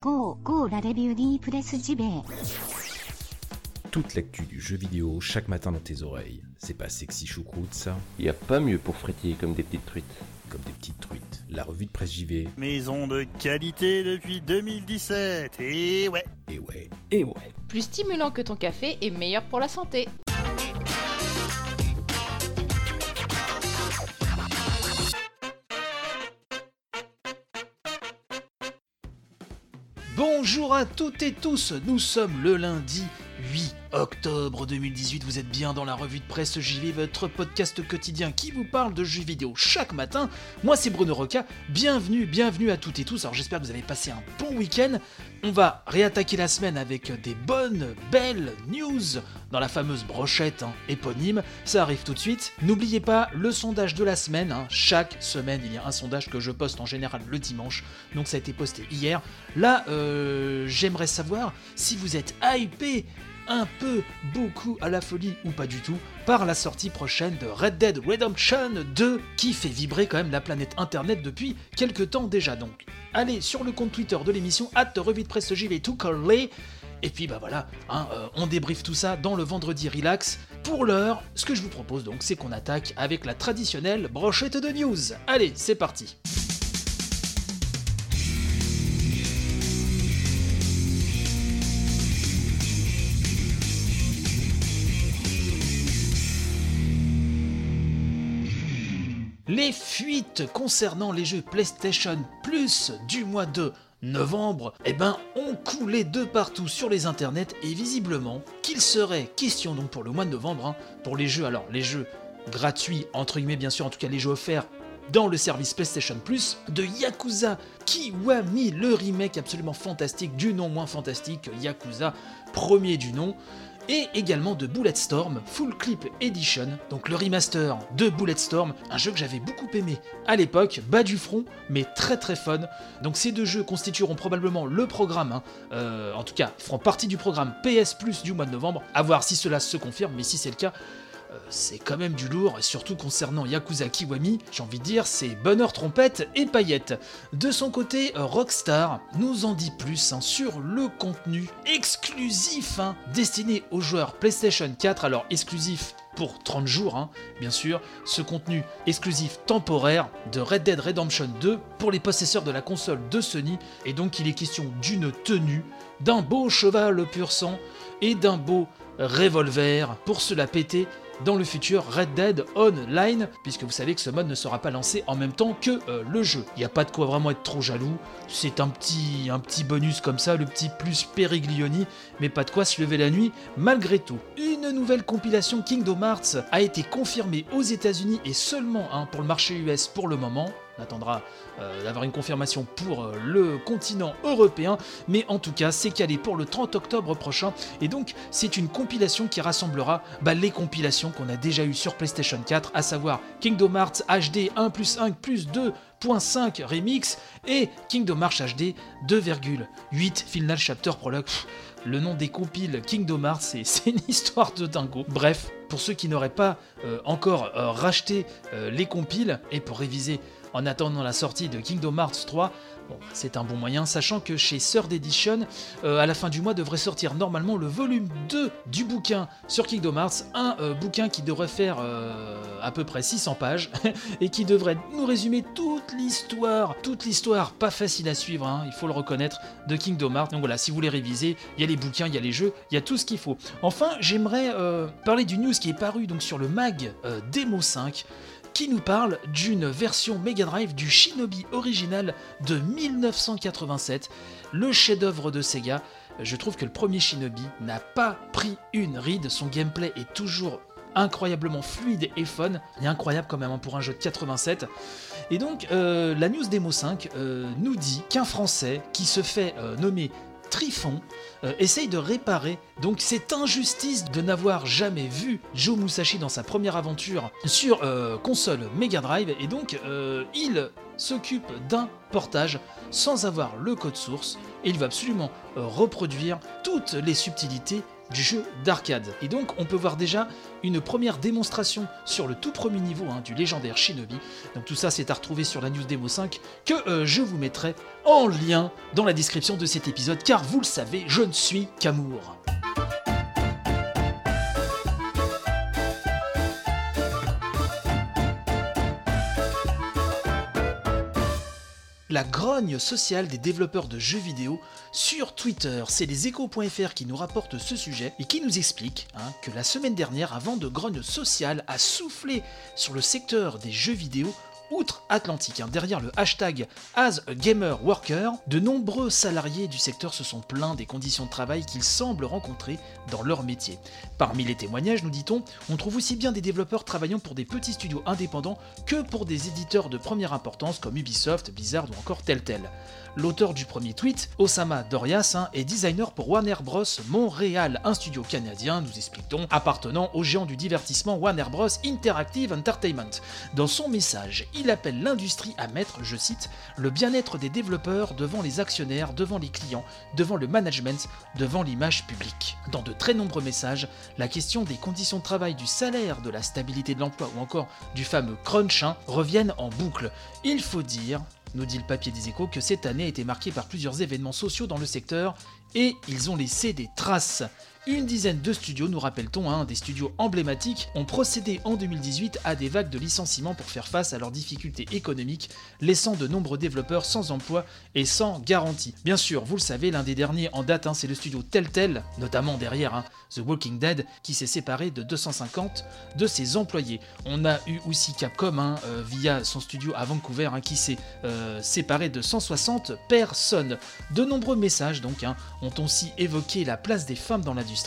Go, go, la review JB. Toute l'actu du jeu vidéo chaque matin dans tes oreilles. C'est pas sexy choucroute ça? Y a pas mieux pour frétiller comme des petites truites. Comme des petites truites. La revue de presse JV. Maison de qualité depuis 2017. Et ouais. Et ouais. Et ouais. Plus stimulant que ton café et meilleur pour la santé. Bonjour à toutes et tous, nous sommes le lundi 8 octobre 2018, vous êtes bien dans la revue de presse JV, votre podcast quotidien qui vous parle de jeux vidéo chaque matin. Moi c'est Bruno Roca, bienvenue, bienvenue à toutes et tous, alors j'espère que vous avez passé un bon week-end. On va réattaquer la semaine avec des bonnes, belles news dans la fameuse brochette hein, éponyme, ça arrive tout de suite. N'oubliez pas le sondage de la semaine, hein. chaque semaine il y a un sondage que je poste en général le dimanche, donc ça a été posté hier. Là, euh, j'aimerais savoir si vous êtes hypé un peu, beaucoup à la folie ou pas du tout par la sortie prochaine de Red Dead Redemption 2 qui fait vibrer quand même la planète internet depuis quelques temps déjà donc. Allez sur le compte Twitter de l'émission at revue de presse et puis bah voilà, hein, euh, on débriefe tout ça dans le vendredi relax. Pour l'heure, ce que je vous propose donc c'est qu'on attaque avec la traditionnelle brochette de news. Allez, c'est parti. Fuites concernant les jeux PlayStation Plus du mois de novembre, eh ben, ont coulé de partout sur les internets et visiblement qu'il serait question donc pour le mois de novembre, hein, pour les jeux, alors les jeux gratuits, entre guillemets bien sûr, en tout cas les jeux offerts dans le service PlayStation Plus, de Yakuza Kiwami, le remake absolument fantastique du nom moins fantastique, Yakuza, premier du nom et également de Bulletstorm Full Clip Edition, donc le remaster de Bulletstorm, un jeu que j'avais beaucoup aimé à l'époque, bas du front, mais très très fun. Donc ces deux jeux constitueront probablement le programme, hein, euh, en tout cas feront partie du programme PS Plus du mois de novembre, à voir si cela se confirme, mais si c'est le cas, c'est quand même du lourd, surtout concernant Yakuza Kiwami, j'ai envie de dire, c'est bonheur trompette et paillettes. De son côté, euh, Rockstar nous en dit plus hein, sur le contenu exclusif hein, destiné aux joueurs PlayStation 4, alors exclusif pour 30 jours, hein, bien sûr, ce contenu exclusif temporaire de Red Dead Redemption 2 pour les possesseurs de la console de Sony, et donc il est question d'une tenue, d'un beau cheval pur sang et d'un beau revolver pour se la péter dans le futur Red Dead Online, puisque vous savez que ce mode ne sera pas lancé en même temps que euh, le jeu. Il n'y a pas de quoi vraiment être trop jaloux, c'est un petit, bonus comme ça, le petit plus Periglioni, mais pas de quoi se lever la nuit malgré tout. Une nouvelle compilation Kingdom Hearts a été confirmée aux États-Unis et seulement hein, pour le marché US pour le moment. On attendra euh, d'avoir une confirmation pour euh, le continent européen, mais en tout cas c'est calé pour le 30 octobre prochain, et donc c'est une compilation qui rassemblera bah, les compilations qu'on a déjà eues sur PlayStation 4, à savoir Kingdom Hearts HD 1 plus 1 plus 2.5 Remix et Kingdom Hearts HD 2,8 Final Chapter Prologue. Le nom des compiles Kingdom Hearts, c'est- une histoire de dingo. Bref, pour ceux qui n'auraient pas euh, encore racheté les compiles et pour réviser en attendant la sortie de Kingdom Hearts 3, bon, c'est un bon moyen, sachant que chez Third Edition, euh, à la fin du mois devrait sortir normalement le volume 2 du bouquin sur Kingdom Hearts, un euh, bouquin qui devrait faire euh, à peu près 600 pages et qui devrait nous résumer toute l'histoire, toute l'histoire pas facile à suivre, hein, il faut le reconnaître, de Kingdom Hearts. Donc voilà, si vous voulez réviser, il y a les bouquins, il y a les jeux, il y a tout ce qu'il faut. Enfin, j'aimerais parler du news qui est paru sur le mag Demo 5 qui nous parle d'une version Mega Drive du Shinobi original de 1987, le chef-d'œuvre de Sega. Je trouve que le premier Shinobi n'a pas pris une ride, son gameplay est toujours incroyablement fluide et fun, et incroyable quand même hein, pour un jeu de 87. Et donc euh, la news Demo 5 euh, nous dit qu'un Français qui se fait euh, nommer Trifon euh, essaye de réparer. Donc cette injustice de n'avoir jamais vu Joe Musashi dans sa première aventure sur euh, console Mega Drive. Et donc euh, il s'occupe d'un portage sans avoir le code source. Et il va absolument reproduire toutes les subtilités du jeu d'arcade. Et donc on peut voir déjà une première démonstration sur le tout premier niveau hein, du légendaire Shinobi. Donc tout ça c'est à retrouver sur la news démo 5 que euh, je vous mettrai en lien dans la description de cet épisode car vous le savez, je ne suis qu'amour. La grogne sociale des développeurs de jeux vidéo sur Twitter. C'est les échos.fr qui nous rapportent ce sujet et qui nous explique hein, que la semaine dernière, avant de grogne sociale a soufflé sur le secteur des jeux vidéo, outre-Atlantique. Hein. Derrière le hashtag As de nombreux salariés du secteur se sont plaints des conditions de travail qu'ils semblent rencontrer dans leur métier. Parmi les témoignages, nous dit-on, on trouve aussi bien des développeurs travaillant pour des petits studios indépendants que pour des éditeurs de première importance comme Ubisoft, Blizzard ou encore Telltale. L'auteur du premier tweet, Osama Dorias, hein, est designer pour Warner Bros. Montréal, un studio canadien, nous expliquons, appartenant au géant du divertissement Warner Bros. Interactive Entertainment. Dans son message, il appelle l'industrie à mettre, je cite, le bien-être des développeurs devant les actionnaires, devant les clients, devant le management, devant l'image publique. Dans de très nombreux messages, la question des conditions de travail, du salaire, de la stabilité de l'emploi ou encore du fameux crunch hein, reviennent en boucle. Il faut dire nous dit le papier des échos que cette année a été marquée par plusieurs événements sociaux dans le secteur et ils ont laissé des traces. Une dizaine de studios, nous rappelle-t-on, hein, des studios emblématiques, ont procédé en 2018 à des vagues de licenciements pour faire face à leurs difficultés économiques, laissant de nombreux développeurs sans emploi et sans garantie. Bien sûr, vous le savez, l'un des derniers en date, hein, c'est le studio Telltale, notamment derrière hein, The Walking Dead, qui s'est séparé de 250 de ses employés. On a eu aussi Capcom euh, via son studio à Vancouver, qui s'est euh, séparé de 160 personnes. De nombreux messages donc ont aussi évoqué la place des femmes dans l'industrie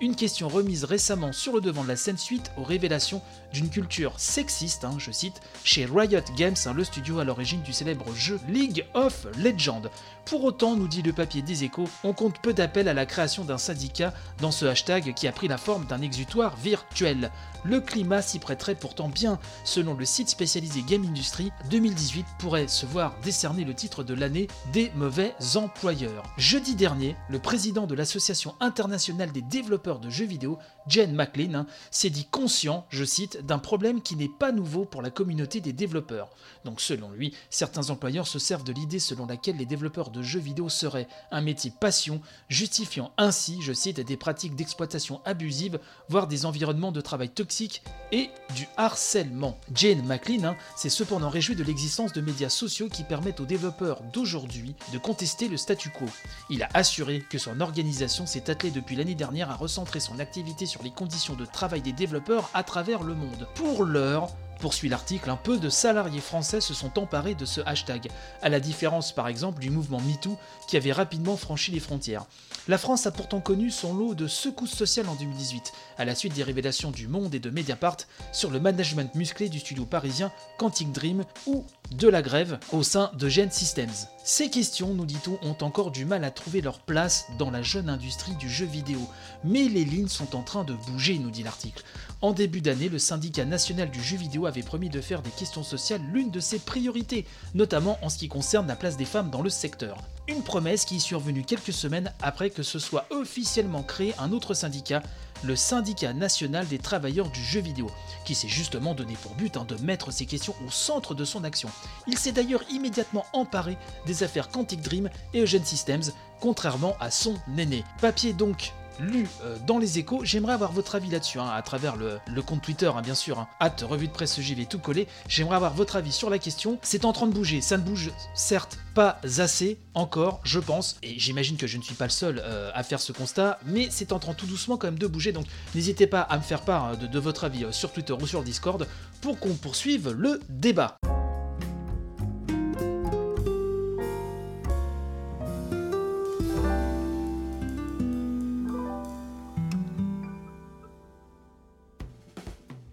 une question remise récemment sur le devant de la scène suite aux révélations d'une culture sexiste, hein, je cite, chez Riot Games, hein, le studio à l'origine du célèbre jeu League of Legends. Pour autant, nous dit le papier des échos, on compte peu d'appels à la création d'un syndicat dans ce hashtag qui a pris la forme d'un exutoire virtuel. Le climat s'y prêterait pourtant bien. Selon le site spécialisé Game Industry, 2018 pourrait se voir décerner le titre de l'année des mauvais employeurs. Jeudi dernier, le président de l'Association internationale des développeurs de jeux vidéo, Jen McLean, hein, s'est dit conscient, je cite, d'un problème qui n'est pas nouveau pour la communauté des développeurs. Donc selon lui, certains employeurs se servent de l'idée selon laquelle les développeurs de jeux vidéo seraient un métier passion, justifiant ainsi, je cite, des pratiques d'exploitation abusive, voire des environnements de travail toxiques et du harcèlement. Jane McLean hein, s'est cependant réjoui de l'existence de médias sociaux qui permettent aux développeurs d'aujourd'hui de contester le statu quo. Il a assuré que son organisation s'est attelée depuis l'année dernière à recentrer son activité sur les conditions de travail des développeurs à travers le monde. Pour l'heure, poursuit l'article, un peu de salariés français se sont emparés de ce hashtag, à la différence par exemple du mouvement MeToo qui avait rapidement franchi les frontières. La France a pourtant connu son lot de secousses sociales en 2018, à la suite des révélations du Monde et de Mediapart sur le management musclé du studio parisien Quantic Dream ou de la grève au sein de Gen Systems. Ces questions, nous dit-on, ont encore du mal à trouver leur place dans la jeune industrie du jeu vidéo, mais les lignes sont en train de bouger, nous dit l'article. En début d'année, le syndicat national du jeu vidéo avait promis de faire des questions sociales l'une de ses priorités, notamment en ce qui concerne la place des femmes dans le secteur. Une promesse qui est survenue quelques semaines après que ce soit officiellement créé un autre syndicat, le syndicat national des travailleurs du jeu vidéo, qui s'est justement donné pour but hein, de mettre ces questions au centre de son action. Il s'est d'ailleurs immédiatement emparé des affaires Quantic Dream et Eugene Systems, contrairement à son aîné. Papier donc lu euh, dans les échos. J'aimerais avoir votre avis là-dessus, hein, à travers le, compte Twitter, hein, bien sûr. Hein. Hâte, revue de presse JV tout collé. J'aimerais avoir votre avis sur la question. C'est en train de bouger. Ça ne bouge certes pas assez encore, je pense. Et j'imagine que je ne suis pas le seul euh, à faire ce constat. Mais c'est en train tout doucement quand même de bouger. Donc n'hésitez pas à me faire part de, de votre avis euh, sur Twitter ou sur Discord pour qu'on poursuive le débat.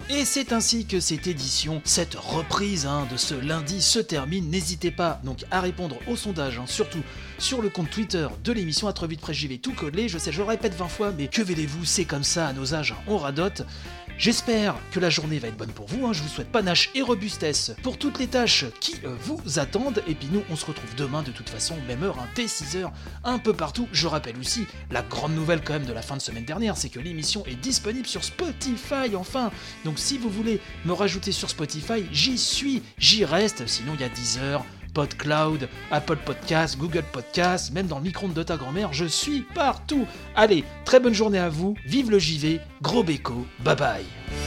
Et c'est ainsi que cette édition, cette reprise hein, de ce lundi se termine. N'hésitez pas donc à répondre au sondage, hein, surtout sur le compte Twitter de l'émission à trop vite près j'y tout collé. Je sais, je le répète 20 fois, mais que voulez-vous, c'est comme ça à nos âges, on radote. J'espère que la journée va être bonne pour vous. hein. Je vous souhaite panache et robustesse pour toutes les tâches qui euh, vous attendent. Et puis nous, on se retrouve demain de toute façon, même heure, hein, dès 6h, un peu partout. Je rappelle aussi la grande nouvelle quand même de la fin de semaine dernière, c'est que l'émission est disponible sur Spotify enfin. Donc si vous voulez me rajouter sur Spotify, j'y suis, j'y reste. Sinon, il y a 10 heures. PodCloud, Apple Podcast, Google Podcast, même dans le micro-ondes de ta grand-mère, je suis partout. Allez, très bonne journée à vous, vive le JV, gros béco, bye bye.